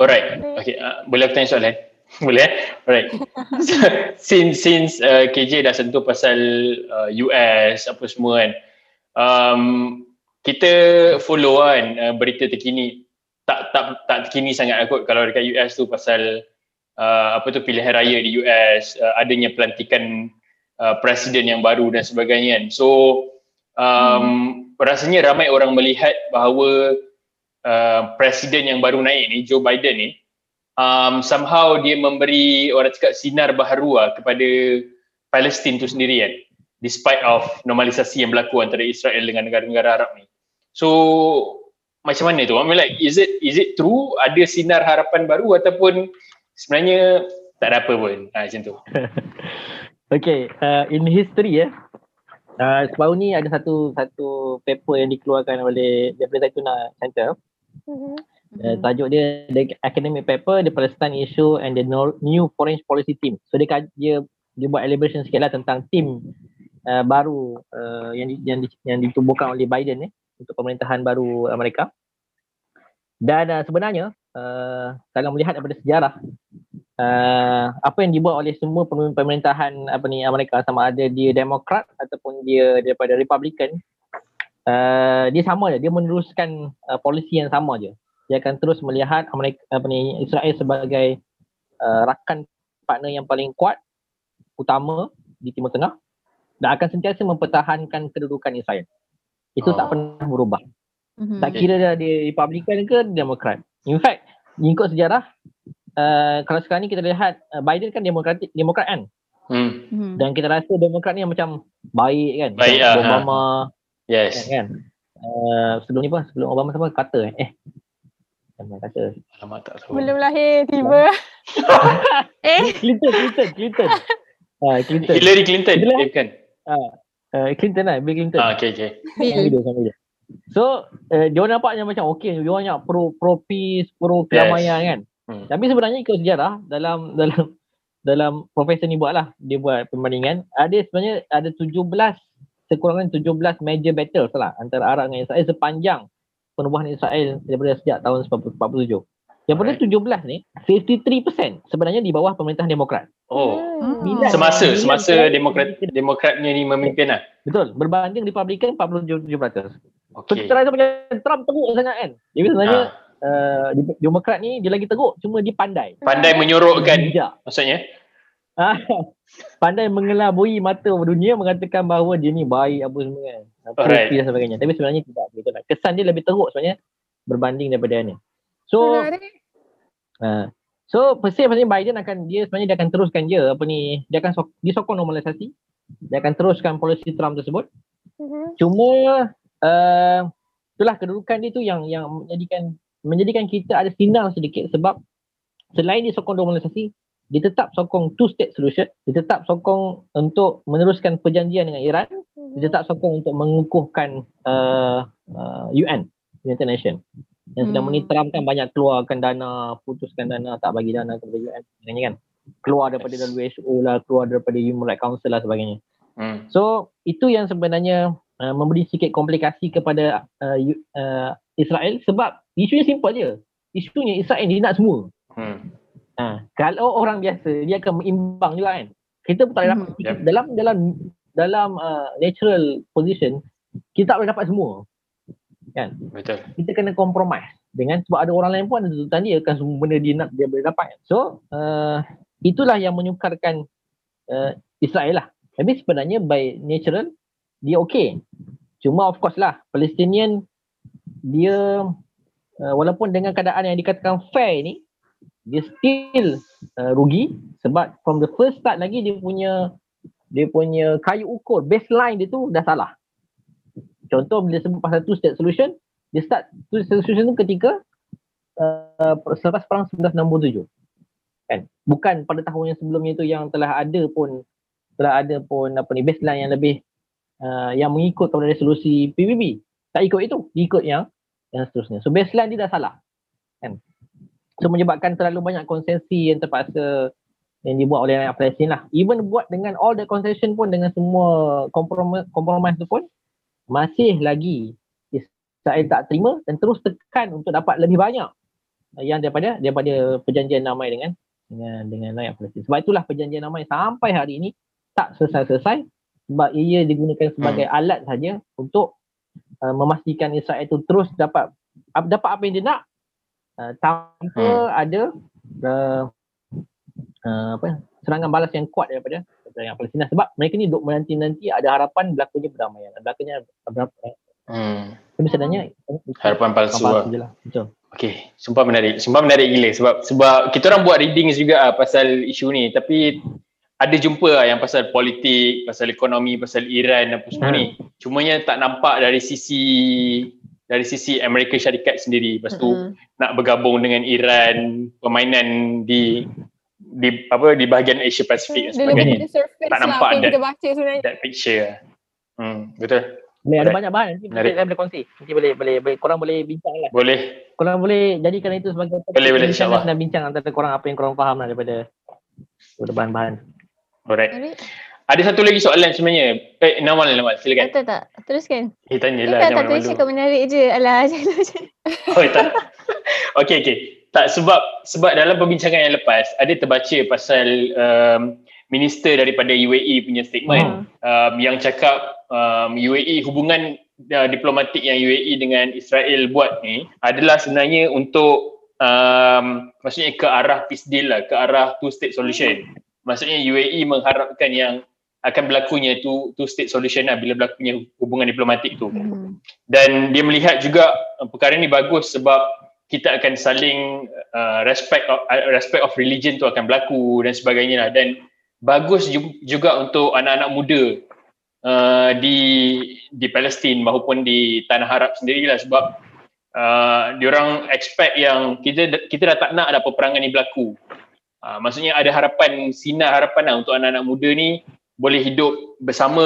Alright, okay. Uh, boleh aku tanya soalan? boleh eh? Alright. So, since since uh, KJ dah sentuh pasal uh, US apa semua kan, um, kita follow kan uh, berita terkini. Tak tak tak terkini sangat kot kalau dekat US tu pasal uh, apa tu pilihan raya di US, uh, adanya pelantikan uh, presiden yang baru dan sebagainya kan. So um, rasanya ramai orang melihat bahawa uh, presiden yang baru naik ni Joe Biden ni um, somehow dia memberi orang cakap sinar baharu lah kepada Palestin tu sendiri kan. Despite of normalisasi yang berlaku antara Israel dengan negara-negara Arab ni. So macam mana tu I mean like is it is it true ada sinar harapan baru ataupun sebenarnya tak ada apa pun ha, macam tu Okay, uh, in history ya, uh, sebaru ni ada satu satu paper yang dikeluarkan oleh daripada Zaituna Center. Mhm. Uh, tajuk dia the academic paper the Palestine issue and the new foreign policy team. So dia dia dia buat elaboration sikit lah tentang tim uh, baru uh, yang di, yang di, yang ditubuhkan oleh Biden ni untuk pemerintahan baru Amerika. Dan uh, sebenarnya uh, kalau melihat daripada sejarah uh, apa yang dibuat oleh semua pem- pemerintahan apa ni Amerika. Sama ada dia Demokrat ataupun dia daripada Republican. Uh, dia sama je. Dia meneruskan uh, polisi yang sama je. Dia akan terus melihat Amerika apa ni Israel sebagai uh, rakan partner yang paling kuat utama di Timur Tengah. Dan akan sentiasa mempertahankan kedudukan Israel itu Oh. tak pernah berubah Mhm. tak kira dia, dia Republican ke Demokrat. In fact, mengikut sejarah, uh, kalau sekarang ni kita lihat uh, Biden kan Demokrat Demokrat kan hmm. Mhm. dan kita rasa Demokrat ni yang macam baik kan. Baik, Macam ah, Obama yes kan. Uh, sebelum ni apa? Sebelum Obama siapa? Carter eh. Eh. Sama Carter. alamak tak tahu Belum lahir tiba. Eh, Clinton, Clinton, Clinton. Ah, Clinton. Hillary Clinton Itulah. eh, bukan Uh, Clinton lah, Bill Clinton. ah okay okay Sama Bill. dia, sama dia. So, uh, dia orang nampaknya macam okey, dia orang nak pro pro peace, pro kedamaian kan. Hmm. Tapi sebenarnya ikut sejarah dalam dalam dalam profesor ni buatlah dia buat perbandingan ada sebenarnya ada 17 sekurang-kurangnya 17 major battles lah antara Arab dengan Israel sepanjang penubuhan Israel daripada sejak tahun 47. Yang pada 17 ni 53% sebenarnya di bawah pemerintahan Demokrat. oh Hmm. Bila- semasa Bila- semasa bila- demokrat demokratnya ni memimpin lah Betul, berbanding Republican 47%. So okay kita rasa macam Trump teruk sangat kan. Jadi sebenarnya Ah, uh, Dem- Demokrat ni dia lagi teruk cuma dia pandai. pandai menyorokkan Bijak. maksudnya Ah, pandai mengelabui mata dunia mengatakan bahawa dia ni baik apa semua kan. Alright. Dan sebagainya. Tapi sebenarnya tidak begitu lah. Kesan dia lebih teruk sebenarnya berbanding daripada ni. So Menarik. Uh, so persis sebenarnya Biden akan dia sebenarnya dia akan teruskan je apa ni dia akan sok, dia sokong normalisasi. Dia akan teruskan polisi Trump tersebut. Mhm. Cuma uh, itulah kedudukan dia tu yang yang menjadikan menjadikan kita ada sinar sedikit sebab selain dia sokong normalisasi dia tetap sokong two state solution dia tetap sokong untuk meneruskan perjanjian dengan Iran dia tetap sokong untuk mengukuhkan uh, uh, UN United Yang sedang Hmm. Trump kan banyak keluarkan dana putuskan dana tak bagi dana kepada UN sebagainya kan keluar daripada Yes. WHO lah keluar daripada Human Rights Council lah sebagainya hmm. So itu yang sebenarnya uh, memberi sikit komplikasi kepada uh, uh, Israel sebab isunya simple je. Isunya Israel dia nak semua. Hmm. Ha, kalau orang biasa dia akan mengimbang juga kan. Kita pun tak boleh dapat Hmm. Yep. dalam dalam dalam uh, natural position kita tak boleh dapat semua. Betul Kita kena compromise dengan sebab ada orang lain pun ada tuntutan dia kan semua benda dia nak dia boleh dapat. So uh, itulah yang menyukarkan uh, Israel lah. Tapi sebenarnya by natural dia okay. Cuma of course lah Palestinian dia uh, walaupun dengan keadaan yang dikatakan fair ni dia still uh, rugi sebab from the first start lagi dia punya dia punya kayu ukur baseline dia tu dah salah. Contoh bila sebut pasal two state solution dia start two state solution tu ketika uh, selepas perang 1967 kan? Bukan pada tahun yang sebelumnya tu yang telah ada pun telah ada pun apa ni baseline yang lebih uh, yang mengikut kepada resolusi PBB tak ikut itu ikut yang yang seterusnya. So baseline dia dah salah. Kan? So menyebabkan terlalu banyak konsesi yang terpaksa yang dibuat oleh Palestin lah. Even buat dengan all the concession pun dengan semua compromise, compromise tu pun masih lagi Israel tak terima dan terus tekan untuk dapat lebih banyak yang daripada daripada perjanjian damai dengan dengan dengan rakyat Palestin. Sebab itulah perjanjian damai sampai hari ini tak selesai-selesai sebab ia digunakan sebagai hmm. alat saja untuk uh, memastikan Israel itu terus dapat ap- dapat apa yang dia nak uh, tanpa Hmm. ada uh, uh, apa serangan balas yang kuat daripada rakyat Palestin sebab mereka ni duk menanti-nanti ada harapan berlakunya perdamaian. Berlakunya berapa hmm. tapi sebenarnya harapan palsu lah lah. Betul. Okay, sumpah menarik. Sumpah menarik gila sebab sebab kita orang buat readings juga ah pasal isu ni tapi ada jumpa lah yang pasal politik, pasal ekonomi, pasal Iran apa semua ni. Cumanya tak nampak dari sisi dari sisi Amerika Syarikat sendiri. Lepas tu Mm-mm. nak bergabung dengan Iran, permainan di di apa di bahagian Asia Pasifik dan sebagainya. Tak lah nampak that- kita baca sebenarnya. That picture. Hmm, betul. Boleh ada Alright. banyak bahan nanti Menarik. saya boleh kongsi. Nanti boleh boleh boleh korang boleh bincang lah. Boleh. Korang boleh jadikan itu sebagai topik Boleh, boleh, perbincangan insyaAllah. dan bincang antara korang apa yang korang faham lah daripada daripada bahan-bahan. Alright. Menarik. Ada satu lagi soalan sebenarnya. Eh, Nawal, Nawal. Silakan. Tak, tak, tak. Teruskan. Eh, tanya lah. Tak, tak, tak. Cakap menarik je. Alah, jangan macam Oh, tak. Okey, okey. Tak, sebab sebab dalam perbincangan yang lepas, ada terbaca pasal um, minister daripada UAE punya statement um, yang cakap um, UAE hubungan uh, diplomatik yang UAE dengan Israel buat ni adalah sebenarnya untuk um, maksudnya ke arah peace deal lah, ke arah two state solution. Maksudnya UAE mengharapkan yang akan berlakunya two, two state solution lah bila berlakunya hubungan diplomatik tu Hmm. dan dia melihat juga uh, perkara ni bagus sebab kita akan saling uh, respect of, uh, respect of religion tu akan berlaku dan sebagainya lah dan bagus ju- juga untuk anak-anak muda uh, di di Palestin maupun di tanah Arab sendirilah sebab uh, diorang expect yang kita kita dah tak nak ada peperangan ni berlaku. Uh, maksudnya ada harapan sinar harapan lah untuk anak-anak muda ni boleh hidup bersama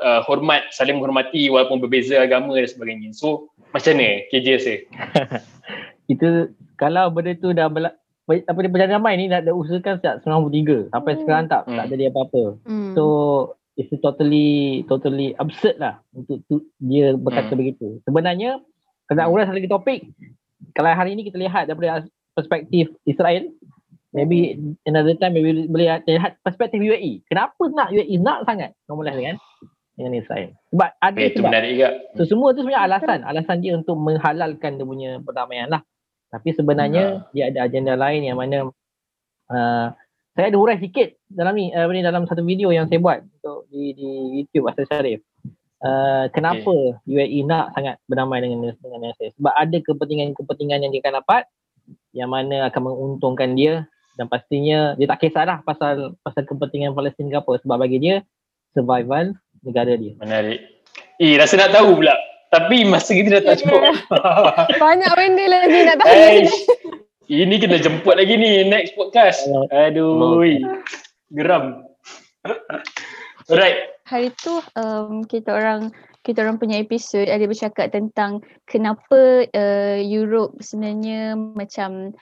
uh, hormat saling menghormati walaupun berbeza agama dan sebagainya. So macam mana KJ rasa? Itu kalau benda tu dah berla- apa dia berjalan ramai ni dah, dah usahakan sejak 93 sampai Hmm. sekarang tak Hmm. tak jadi apa-apa. Hmm. So it's totally totally absurd lah untuk tu, dia berkata Hmm. begitu. Sebenarnya nak Hmm. ulas satu lagi topik, kalau hari ni kita lihat daripada perspektif Israel, maybe another time maybe boleh lihat perspektif UAE. Kenapa nak UAE nak sangat normalise dengan dengan Israel? Sebab ada Eh, itu menarik juga. So semua tu sebenarnya alasan, alasan dia untuk menghalalkan dia punya perdamaian lah. Tapi sebenarnya dia ada agenda lain yang mana uh, saya ada hurai sikit dalam ni, uh, ni dalam satu video yang saya buat untuk di, di YouTube Asal Syarif. Uh, kenapa UAE nak sangat berdamai dengan dengan Israel? Sebab ada kepentingan-kepentingan yang dia akan dapat yang mana akan menguntungkan dia dan pastinya dia tak kisahlah pasal pasal kepentingan Palestin ke apa sebab bagi dia survival negara dia. Menarik. Eh, rasa nak tahu pula. Tapi masa kita dah tak cukup. Banyak benda lagi nak tahu. Eish. Ini kena jemput lagi ni next podcast. Aduh. Geram. Alright. hari tu um, kita orang kita orang punya episod ada bercakap tentang kenapa uh, Europe sebenarnya macam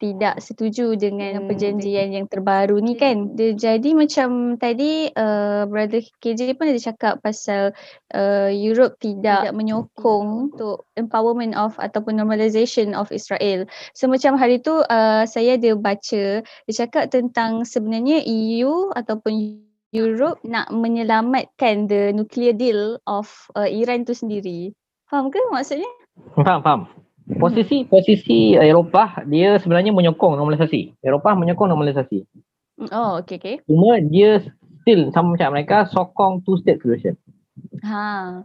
tidak setuju dengan Hmm. perjanjian yang terbaru ni kan. Dia, jadi macam tadi uh, brother KJ pun ada cakap pasal uh, Europe tidak, tidak menyokong untuk empowerment of ataupun normalization of Israel. So macam hari tu uh, saya ada baca dia cakap tentang sebenarnya EU ataupun Europe nak menyelamatkan the nuclear deal of uh, Iran tu sendiri. Faham ke maksudnya? Faham, faham. Posisi posisi Eropah dia sebenarnya menyokong normalisasi. Eropah menyokong normalisasi. Oh, okay, okay. Cuma dia still sama macam mereka sokong two state solution. Ha.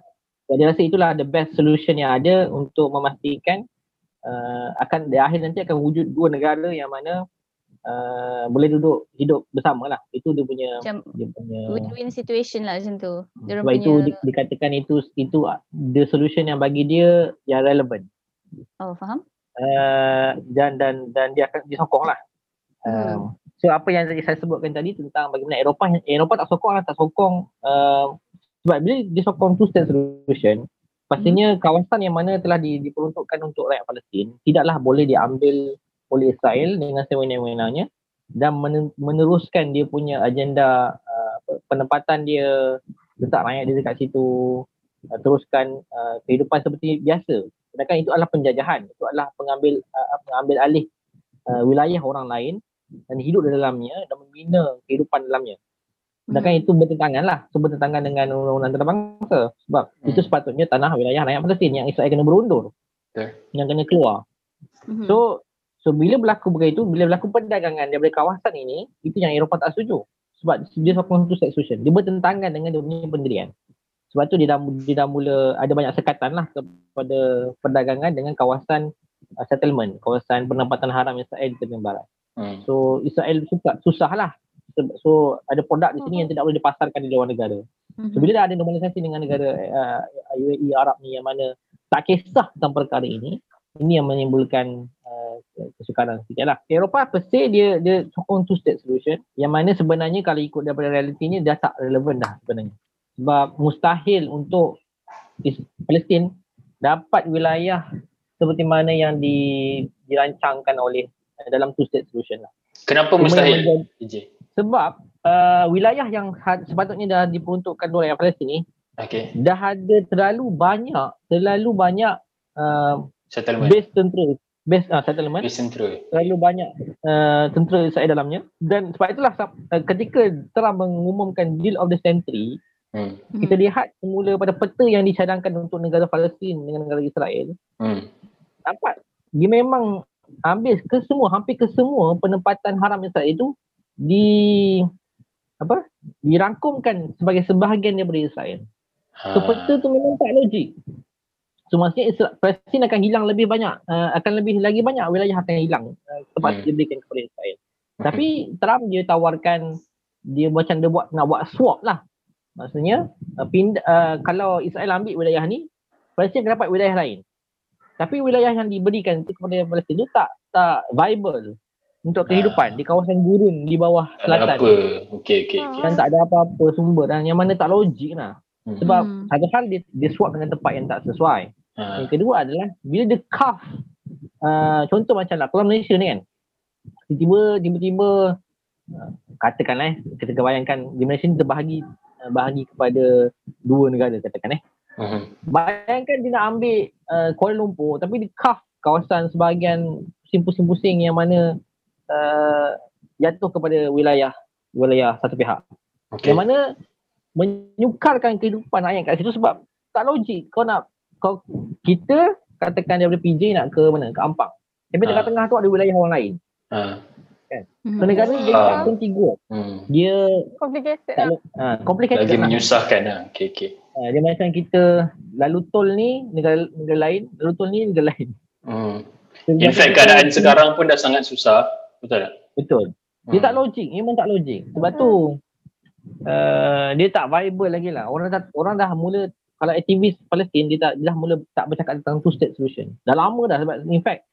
Jadi dia rasa itulah the best solution yang ada untuk memastikan uh, akan di akhir nanti akan wujud dua negara yang mana uh, boleh duduk hidup bersama lah. Itu dia punya Macam dia punya win-win situation lah macam tu. Diorang sebab punya, itu di, dikatakan itu itu the solution yang bagi dia yang relevant. Oh faham? uh, dan dan dan dia akan disokong lah. Hmm. So apa yang saya sebutkan tadi tentang bagaimana Eropah Eropah tak sokong lah tak sokong uh, sebab bila dia sokong two state solution pastinya kawasan yang mana telah di, diperuntukkan untuk rakyat Palestin tidaklah boleh diambil oleh Israel dengan sewenang-wenangnya dan men- meneruskan dia punya agenda uh, penempatan dia letak rakyat dia dekat situ uh, teruskan uh, kehidupan seperti biasa sedangkan itu adalah penjajahan itu adalah pengambil uh, mengambil alih uh, wilayah orang lain dan hidup di dalamnya dan membina kehidupan dalamnya sedangkan Hmm. itu bertentangan lah so bertentangan dengan undang-undang antarabangsa sebab Hmm. itu sepatutnya tanah wilayah rakyat Palestin yang Israel kena berundur Betul. yang kena keluar Mhm. So so bila berlaku begitu, bila berlaku perdagangan daripada kawasan ini, itu yang Eropah tak setuju. Sebab dia sokong two state solution. Dia bertentangan dengan dia punya pendirian. Sebab tu dia dah, dia dah mula ada banyak sekatan lah kepada perdagangan dengan kawasan uh, settlement, kawasan penempatan haram Israel di tepi barat. Hmm. So Israel suka susah lah So ada produk di sini yang tidak boleh dipasarkan di luar negara. So Mhm. bila dah ada normalisasi dengan negara uh, UAE Arab ni yang mana tak kisah tentang perkara ini, ini yang menimbulkan uh, kesukaran sikit lah. Eropah per se dia dia sokong two state solution yang mana sebenarnya kalau ikut daripada realitinya dah tak relevan dah sebenarnya. Sebab mustahil untuk Palestin dapat wilayah seperti mana yang di, dirancangkan oleh uh, dalam two state solution lah. Kenapa Cuma mustahil? menjadi- DJ. Sebab uh, wilayah yang ha- sepatutnya dah diperuntukkan oleh Palestin ni Okay. dah ada terlalu banyak terlalu banyak uh, Settlement. base tentera base uh, settlement Base central. terlalu banyak uh, tentera Israel dalamnya dan sebab itulah uh, ketika Trump mengumumkan deal of the century Hmm. kita lihat semula pada peta yang dicadangkan untuk negara Palestin dengan negara Israel Hmm. nampak dia memang ambil ke semua hampir ke semua penempatan haram Israel itu di apa dirangkumkan sebagai sebahagian daripada Israel So Ha. peta tu memang tak logik. So maksudnya Isra- Palestin akan hilang lebih banyak, uh, akan lebih lagi banyak wilayah akan hilang uh, sebab Hmm. hmm. diberikan kepada Israel. Tapi Trump dia tawarkan dia macam dia buat nak buat swap lah. Maksudnya uh, pindah, uh, kalau Israel ambil wilayah ni, Palestin akan dapat wilayah lain. Tapi wilayah yang diberikan itu kepada Palestin tu tak tak viable untuk kehidupan di kawasan gurun di bawah Tak selatan. apa. Okay, okay, okay. Dan tak ada apa-apa sumber dan yang mana tak logik lah. Hmm. Sebab Hmm. satu hal dia, dia swap dengan tempat yang tak sesuai. Ha. Yang kedua adalah bila dia carve uh, contoh macam lah kalau Malaysia ni kan tiba-tiba tiba-tiba uh, katakanlah eh kita bayangkan di Malaysia ni terbahagi bahagi kepada dua negara katakan eh. Hmm. Bayangkan dia nak ambil uh, Kuala Lumpur tapi dia carve kawasan sebahagian pusing-pusing-pusing yang mana uh, jatuh kepada wilayah wilayah satu pihak. Okay. Yang mana menyukarkan kehidupan rakyat kat situ sebab tak logik kau nak kau kita katakan daripada PJ nak ke mana ke Ampang. Tapi Ah. tengah-tengah tu ada wilayah orang lain. Ha. Mhm. So negara ni dia Ah. tak kontigu. Hmm. Dia Complicated tak lah. ha, complicated Lagi menyusahkan lah. Okay, okay. Ha, dia macam kita lalu tol ni negara negara lain, lalu tol ni negara lain. Hmm. So, In fact, kita- keadaan sekarang pun dah sangat susah. Betul tak? Betul. Dia Hmm. tak logik, memang tak logik. Sebab tu uh, dia tak viable lagi lah. Orang dah orang dah mula kalau aktivis Palestin dia tak dia dah mula tak bercakap tentang two state solution. Dah lama dah sebab in fact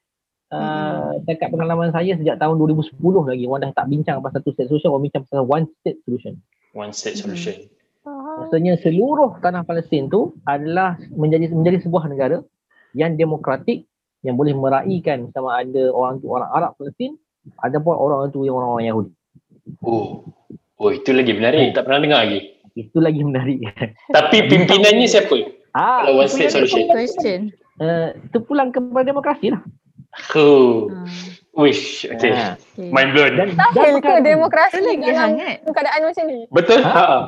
uh, dekat pengalaman saya sejak tahun 2010 lagi orang dah tak bincang pasal two state solution, orang bincang pasal one state solution. One state Hmm. solution. Faham. Maksudnya seluruh tanah Palestin tu adalah menjadi menjadi sebuah negara yang demokratik yang boleh meraihkan sama ada orang tu orang Arab Palestin ataupun orang tu yang orang-orang Yahudi. Oh. Oh, itu lagi menarik. Tak pernah dengar lagi. Itu lagi menarik. Tapi pimpinannya siapa? Ah, Kalau one state solution. Question. Uh, terpulang kepada demokrasi lah. Oh. Hmm. Wish. Okay. Ah. Okay. Mind blown. Dan, Mustahil ke demokrasi lagi dalam hangat. keadaan macam ni? Betul? Ha? Ha.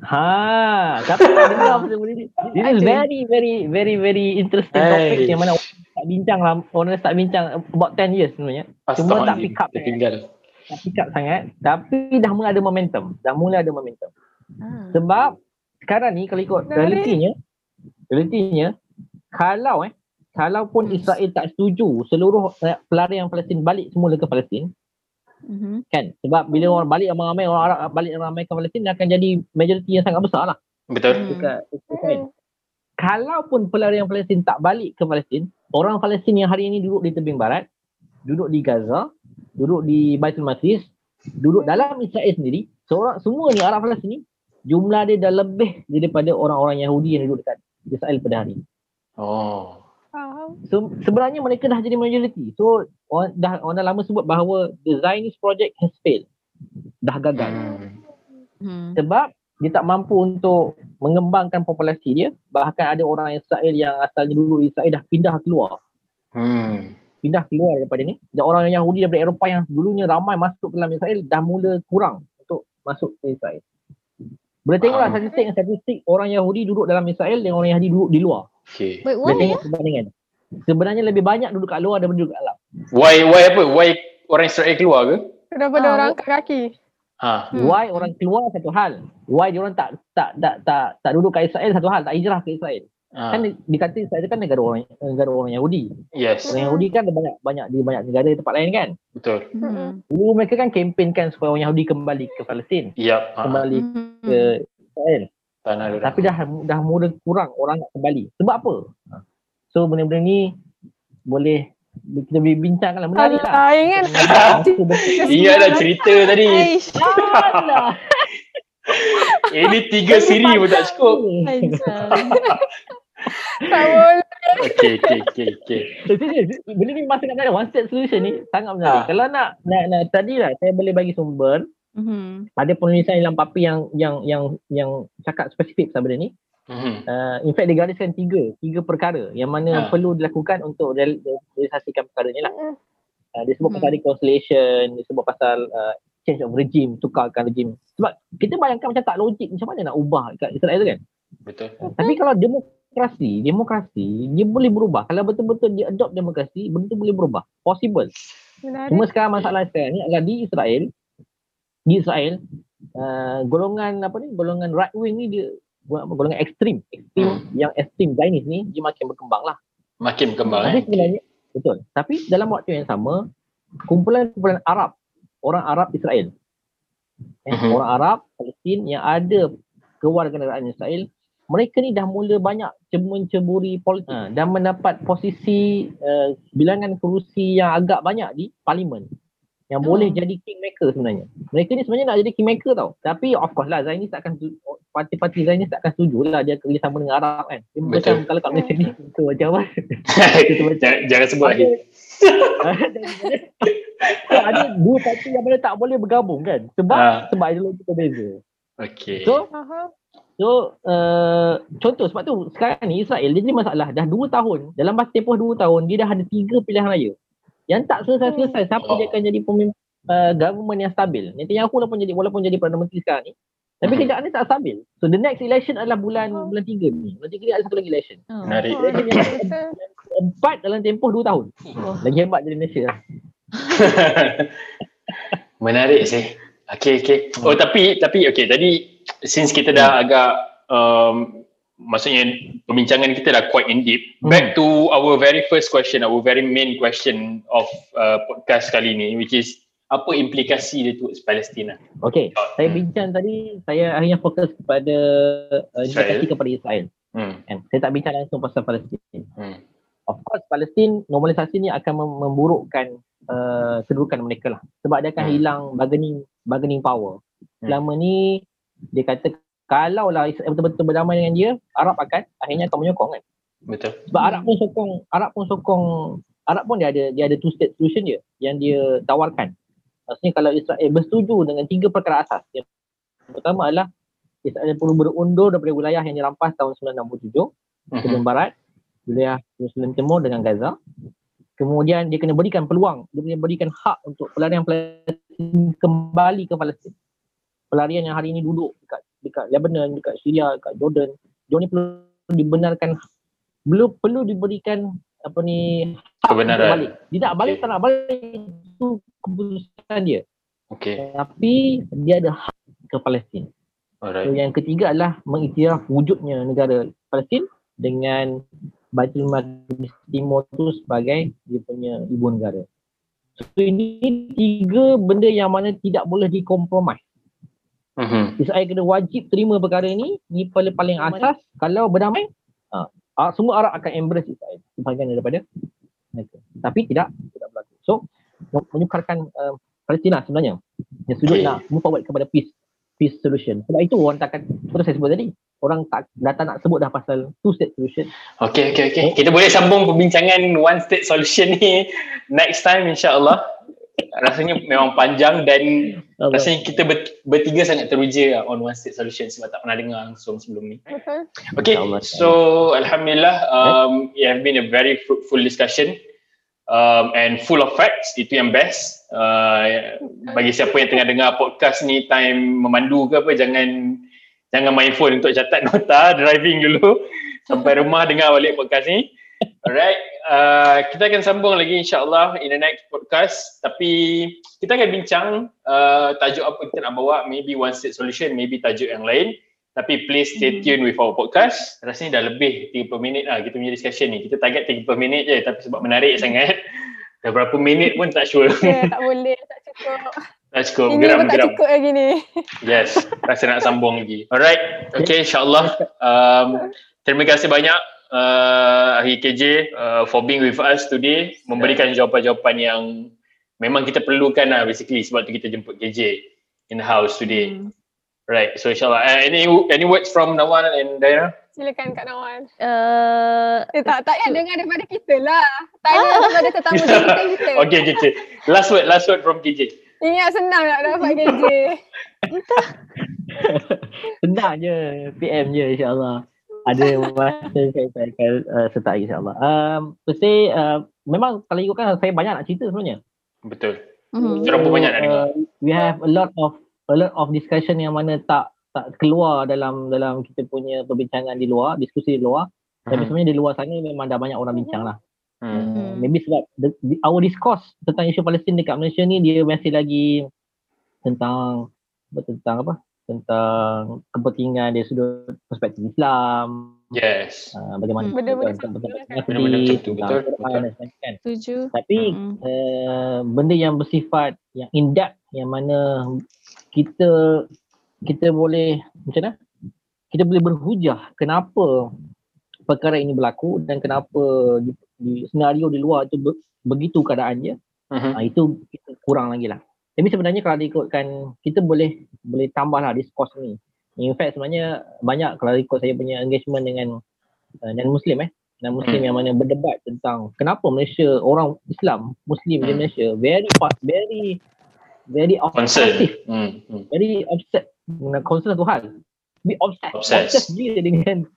Ha, siapa tak dengar pasal benda ni? This is very, very, very, very interesting topic yang mana orang tak bincang lah. Orang tak bincang about 10 years sebenarnya. Cuma tak pick up. Tinggal. Tak pick up sangat. Tapi dah mula ada momentum. Dah mula ada momentum. Ah. Sebab sekarang ni kalau ikut realitinya, realitinya, kalau eh, kalau pun Hmm. Israel tak setuju seluruh eh, pelarian Palestin balik semula ke Palestin, Mhm. kan sebab bila orang balik ramai-ramai orang Arab balik ramai ke Palestin dia akan jadi majoriti yang sangat besar lah Betul? Hmm. dekat Hmm. Israel. Kalaupun pelarian Palestin tak balik ke Palestin, orang Palestin yang hari ini duduk di tebing barat, duduk di Gaza, duduk di Baitul Maqdis, duduk dalam Israel sendiri, seorang semua ni Arab Palestin ni jumlah dia dah lebih daripada orang-orang Yahudi yang duduk dekat Israel pada hari. ini. Oh. So sebenarnya mereka dah jadi majoriti. So orang dah orang dah lama sebut bahawa the Zionist project has failed. Dah gagal. Hmm. Sebab dia tak mampu untuk mengembangkan populasi dia bahkan ada orang Israel yang asalnya dulu Israel dah pindah keluar Hmm. pindah keluar daripada ni dan orang Yahudi daripada Eropah yang dulunya ramai masuk ke dalam Israel dah mula kurang untuk masuk ke Israel boleh tengoklah Faham. statistik statistik orang Yahudi duduk dalam Israel dan orang Yahudi duduk di luar Okay. Wait, why? tengok perbandingan sebenarnya lebih banyak duduk kat luar daripada duduk kat dalam Why, why apa? Why orang Israel keluar ke? Daripada Ah, orang angkat kaki. Ha. Hmm. why orang keluar satu hal why dia orang tak tak tak tak tak duduk kat Israel satu hal tak hijrah ke Israel Ah, Kan dikata Israel kan negara orang negara orang Yahudi. yes, Orang Yahudi kan ada banyak banyak di banyak negara di tempat lain kan. betul. Hmm. Dulu mereka kan kempenkan supaya orang Yahudi kembali ke Palestin, Yap. Ah, kembali Hmm. ke Israel. Tanah dia. Tapi dah dah mula kurang orang nak kembali. Sebab apa? Ha. So benda-benda ni boleh kita boleh bincangkan lah. Menarik lah. Ah, ingat. Ingat dah cerita tadi. Aish. Alah. Ini tiga siri pun tak cukup. Tak boleh. Okey, okey, okey. So, serius, benda ni masa nak ada one step solution ni sangat menarik. Ha. Kalau nak, nak, nak tadi lah saya boleh bagi sumber. Hmm. Ada penulisan dalam papi yang yang yang yang cakap spesifik pasal benda ni. Mhm. Uh, in fact dia gariskan tiga, tiga perkara yang mana Ha. perlu dilakukan untuk real- realisasikan perkara ni lah. Mm. Uh, dia sebut pasal reconciliation, dia sebut pasal uh, change of regime, tukarkan regime. Sebab kita bayangkan macam tak logik macam mana nak ubah kat Israel tu kan. Betul. Tapi kalau demokrasi, demokrasi dia boleh berubah. Kalau betul-betul dia adopt demokrasi, benda tu boleh berubah. Possible. Menarik. Cuma sekarang masalah sekarang ni adalah di Israel, di Israel, uh, golongan apa ni, golongan right wing ni dia golongan ekstrim, ekstrim yang ekstrim Zionis ni dia makin berkembang lah. Makin berkembang Tapi eh. sebenarnya betul. Tapi dalam waktu yang sama, kumpulan-kumpulan Arab, orang Arab Israel, eh, Mhm. orang Arab Palestin yang ada kewarganegaraan Israel, mereka ni dah mula banyak menceburi politik ha, dan mendapat posisi uh, bilangan kerusi yang agak banyak di parlimen yang Oh. boleh jadi kingmaker sebenarnya. Mereka ni sebenarnya nak jadi kingmaker tau. Tapi of course lah Zainis tak akan setuju- parti-parti Zainis tak akan setuju lah dia kerjasama dengan Arab kan. Dia Betul. macam kalau kat Malaysia ni tu macam apa? jangan, jangan sebut lagi. ada dua parti yang mana tak boleh bergabung kan sebab Ah. sebab ideologi berbeza. Okey. So so uh, contoh sebab tu sekarang ni Israel dia jadi masalah dah dua tahun dalam masa tempoh dua tahun dia dah ada tiga pilihan raya yang tak selesai-selesai siapa Oh. dia akan jadi pemimpin uh, government yang stabil. Netanyahu walaupun jadi walaupun jadi Perdana Menteri sekarang ni tapi Mhm. kerajaan ni tak stabil. So the next election adalah bulan Oh. bulan tiga ni. Bulan tiga ni ada satu lagi election. Oh. Menarik. Election yang empat dalam tempoh dua tahun. Oh. Lagi hebat jadi Malaysia lah. Menarik sih. Okey okey. Oh tapi tapi okey tadi since kita dah agak um, maksudnya perbincangan kita dah quite in deep. Back to our very first question, our very main question of uh, podcast kali ni which is apa implikasi dia towards Palestin lah. Okey, saya Hmm. bincang tadi saya akhirnya fokus kepada uh, implikasi kepada Israel. Hmm. Kan? Saya tak bincang langsung pasal Palestin. Hmm. Of course Palestin normalisasi ni akan mem- memburukkan uh, kedudukan mereka lah. Sebab dia akan Hmm. hilang bargaining bargaining power. Hmm. Selama ni dia kata kalau lah Israel betul-betul berdamai dengan dia, Arab akan akhirnya akan menyokong kan. Betul. Sebab Arab pun sokong, Arab pun sokong, Arab pun dia ada dia ada two state solution dia yang dia tawarkan. Maksudnya kalau Israel bersetuju dengan tiga perkara asas. Yang pertama adalah Israel perlu berundur daripada wilayah yang dirampas tahun 1967, Mhm. Jerusalem Barat, wilayah Jerusalem Timur dengan Gaza. Kemudian dia kena berikan peluang, dia kena berikan hak untuk pelarian Palestin kembali ke Palestin. Pelarian yang hari ini duduk dekat dekat Lebanon, dekat Syria, dekat Jordan, dia ni perlu dibenarkan belum perlu diberikan apa ni Kebenaran. balik. Dia tak balik Okey. tak nak balik itu keputusan dia. Okey. Tapi dia ada hak ke Palestin. So Alright. yang ketiga adalah mengiktiraf wujudnya negara Palestin dengan Baitul Maqdis Timur tu sebagai dia punya ibu negara. So ini tiga benda yang mana tidak boleh dikompromis. Mhm. Israel kena wajib terima perkara ini, ini paling paling asas kalau berdamai, uh, uh, semua Arab akan embrace Israel sebahagian daripada mereka. Tapi tidak tidak berlaku. So menyukarkan uh, Palestin lah sebenarnya. Yang sudut Okay. nak move forward kepada peace peace solution. Sebab itu orang takkan seperti saya sebut tadi, orang tak dah tak nak sebut dah pasal two state solution. Okey okey okey. Kita boleh sambung perbincangan one state solution ni next time insya-Allah. Rasanya memang panjang dan rasanya kita ber, bertiga sangat teruja on one state solution sebab tak pernah dengar langsung sebelum ni. Betul. Okay, so Alhamdulillah, um, it have been a very fruitful discussion um, and full of facts. Itu yang best. Uh, bagi siapa yang tengah dengar podcast ni time memandu ke apa, jangan jangan main phone untuk catat nota, driving dulu sampai rumah dengar balik podcast ni. Alright, uh, kita akan sambung lagi insyaAllah in the next podcast. Tapi kita akan bincang uh, tajuk apa kita nak bawa, maybe one state solution, maybe tajuk yang lain. Tapi please stay Hmm. tune with our podcast. Rasanya dah lebih 30 minit lah kita punya discussion ni. Kita target 30 minit je tapi sebab menarik sangat. Dah berapa minit pun tak sure. Ya, tak boleh, tak cukup. tak cukup. Ini pun tak Geram-geram. cukup lagi ni. Yes. Rasa nak sambung lagi. Alright. Okay insyaAllah. Um, terima kasih banyak uh, Ahli KJ uh, for being with us today. Memberikan jawapan-jawapan yang memang kita perlukan lah basically sebab tu kita jemput KJ in the house today. Hmm. Right. So insyaAllah. Uh, any any words from Nawan and Daira? Silakan Kak Nawan. Uh, Eh tak, tak payah dengar daripada kita lah. Tanya daripada tetamu kita kita. Okay, okay, okay. Last word, last word from KJ. Ingat senang nak dapat gaji. Senang je PM je insyaAllah. Ada masa saya saya akan uh, sertai insyaAllah. Um, per se, uh, memang kalau ikutkan saya banyak nak cerita sebenarnya. Betul. mhm. Kita orang pun banyak nak dengar. Uh, we have a lot of a lot of discussion yang mana tak tak keluar dalam dalam kita punya perbincangan di luar, diskusi di luar. Tapi Mhm. sebenarnya di luar sana memang dah banyak orang bincang lah. Hmm. Uh, maybe sebab the, the, our discourse tentang isu Palestin dekat Malaysia ni dia masih lagi tentang tentang apa? Tentang kepentingan dari sudut perspektif Islam, Yes. uh, bagaimana Hmm. Benda-benda kan? Benda-benda macam tu, tentang betul, Quran betul. dan sebagainya kan. Setuju. Tapi Mm-mm. uh, benda yang bersifat yang in depth yang mana kita kita boleh macam mana? Kita boleh berhujah kenapa perkara ini berlaku dan kenapa di, di senario di luar itu be, begitu keadaannya. Mhm. Uh, itu kita kurang lagi lah. Tapi sebenarnya kalau diikutkan kita boleh boleh tambah lah discourse ni. In fact sebenarnya banyak kalau ikut saya punya engagement dengan uh, non muslim eh non muslim Hmm. yang mana berdebat tentang kenapa Malaysia orang Islam muslim di Hmm. Malaysia very very very obsessive Hmm. Hmm. very upset dengan concern satu hal be obsessed Obsessed. obsessed dengan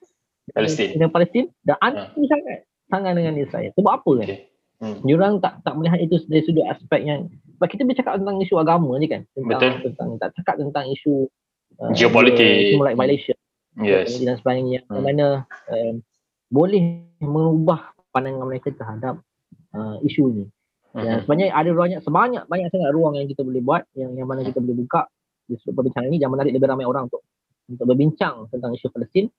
Palestin. dengan Palestin dan anti sangat sangat dengan Israel sebab apa kan Okay. Hmm. Diorang tak tak melihat itu dari sudut aspek yang sebab kita bercakap tentang isu agama je kan tentang Betul. tentang tak cakap tentang isu uh, Geopolitik. human rights violation Yes. dan sebagainya Hmm. mana um, boleh mengubah pandangan mereka terhadap uh, isu ini dan Mhm. sebenarnya ada banyak sebanyak banyak sangat ruang yang kita boleh buat yang yang mana kita boleh buka di sudut perbincangan ini dan menarik lebih ramai orang untuk untuk berbincang tentang isu Palestin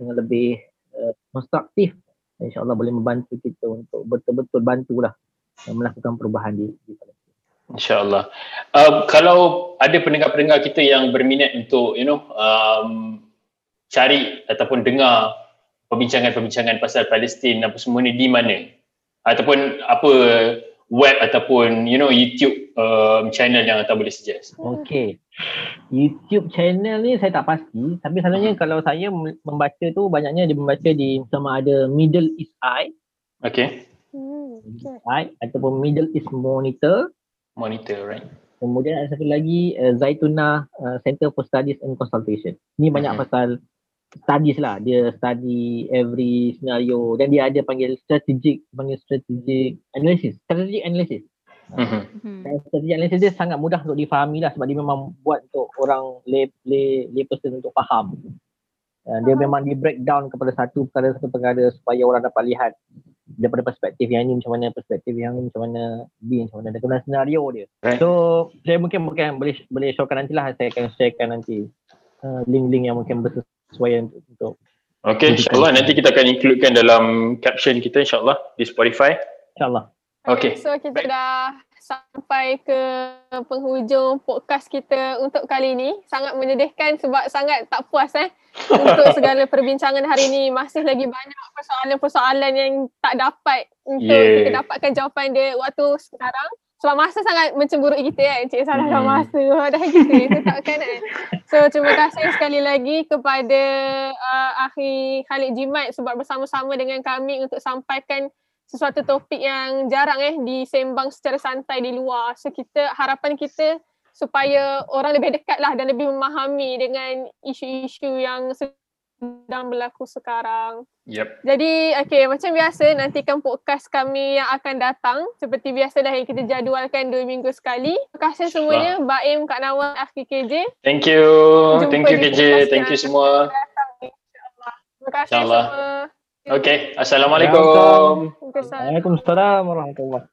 dengan lebih uh, konstruktif InsyaAllah boleh membantu kita untuk betul-betul bantulah uh, melakukan perubahan di, di Palestin. InsyaAllah. Um, kalau ada pendengar-pendengar kita yang berminat untuk you know um, cari ataupun dengar perbincangan-perbincangan pasal Palestin apa semua ni di mana? Ataupun apa web ataupun you know YouTube um, channel yang Atta boleh suggest? Okey. YouTube channel ni saya tak pasti tapi selalunya kalau saya mem- membaca tu banyaknya dia membaca di sama ada Middle East Eye, Okay. Hmm, okay. Eye ataupun Middle East Monitor. Monitor, right? Kemudian ada satu lagi uh, Zaituna uh, Center for Studies and Consultation. Ni banyak Mhm. pasal studies lah. Dia study every scenario dan dia ada panggil strategic, panggil strategic analysis. Strategic analysis. Mhm. Mhm. Dan strategi analisis dia sangat mudah untuk difahami lah sebab dia memang buat untuk orang lay, lay, lay person untuk faham. Uh, dia memang di breakdown kepada satu perkara satu perkara supaya orang dapat lihat daripada perspektif yang ni macam mana, perspektif yang ni macam mana, B macam mana dan kemudian senario dia. Right. So saya mungkin mungkin boleh boleh showkan nantilah saya akan sharekan nanti uh, link-link yang mungkin bersesuaian untuk, untuk Okay, insyaAllah nanti kita akan includekan dalam caption kita insyaAllah di Spotify. insyaAllah. Okay. So kita Baik. dah sampai ke penghujung podcast kita untuk kali ini. Sangat menyedihkan sebab sangat tak puas eh untuk segala perbincangan hari ini. Masih lagi banyak persoalan-persoalan yang tak dapat untuk Yeah. kita dapatkan jawapan dia waktu sekarang. Sebab masa sangat mencemburui kita kan. Cik salahkan Hmm. masa. Dah gitu. Itu takkan kan. So terima kasih sekali lagi kepada uh, Akhi Khalid Jimat sebab bersama-sama dengan kami untuk sampaikan sesuatu topik yang jarang eh disembang secara santai di luar. So kita harapan kita supaya orang lebih dekat lah dan lebih memahami dengan isu-isu yang sedang berlaku sekarang. Yep. Jadi okay macam biasa nantikan podcast kami yang akan datang. Seperti biasa dah yang kita jadualkan dua minggu sekali. Terima kasih semuanya. Baim, Kak Nawal, Akhi KJ. Thank you. Jumpa Thank you KJ. Thank you semua. datang. Terima kasih InsyaAllah. semua. Okay. Assalamualaikum. Waalaikumsalam. Waalaikumsalam warahmatullahi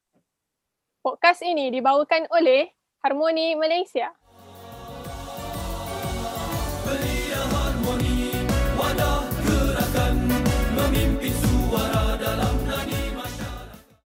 Podcast ini dibawakan oleh Harmoni Malaysia.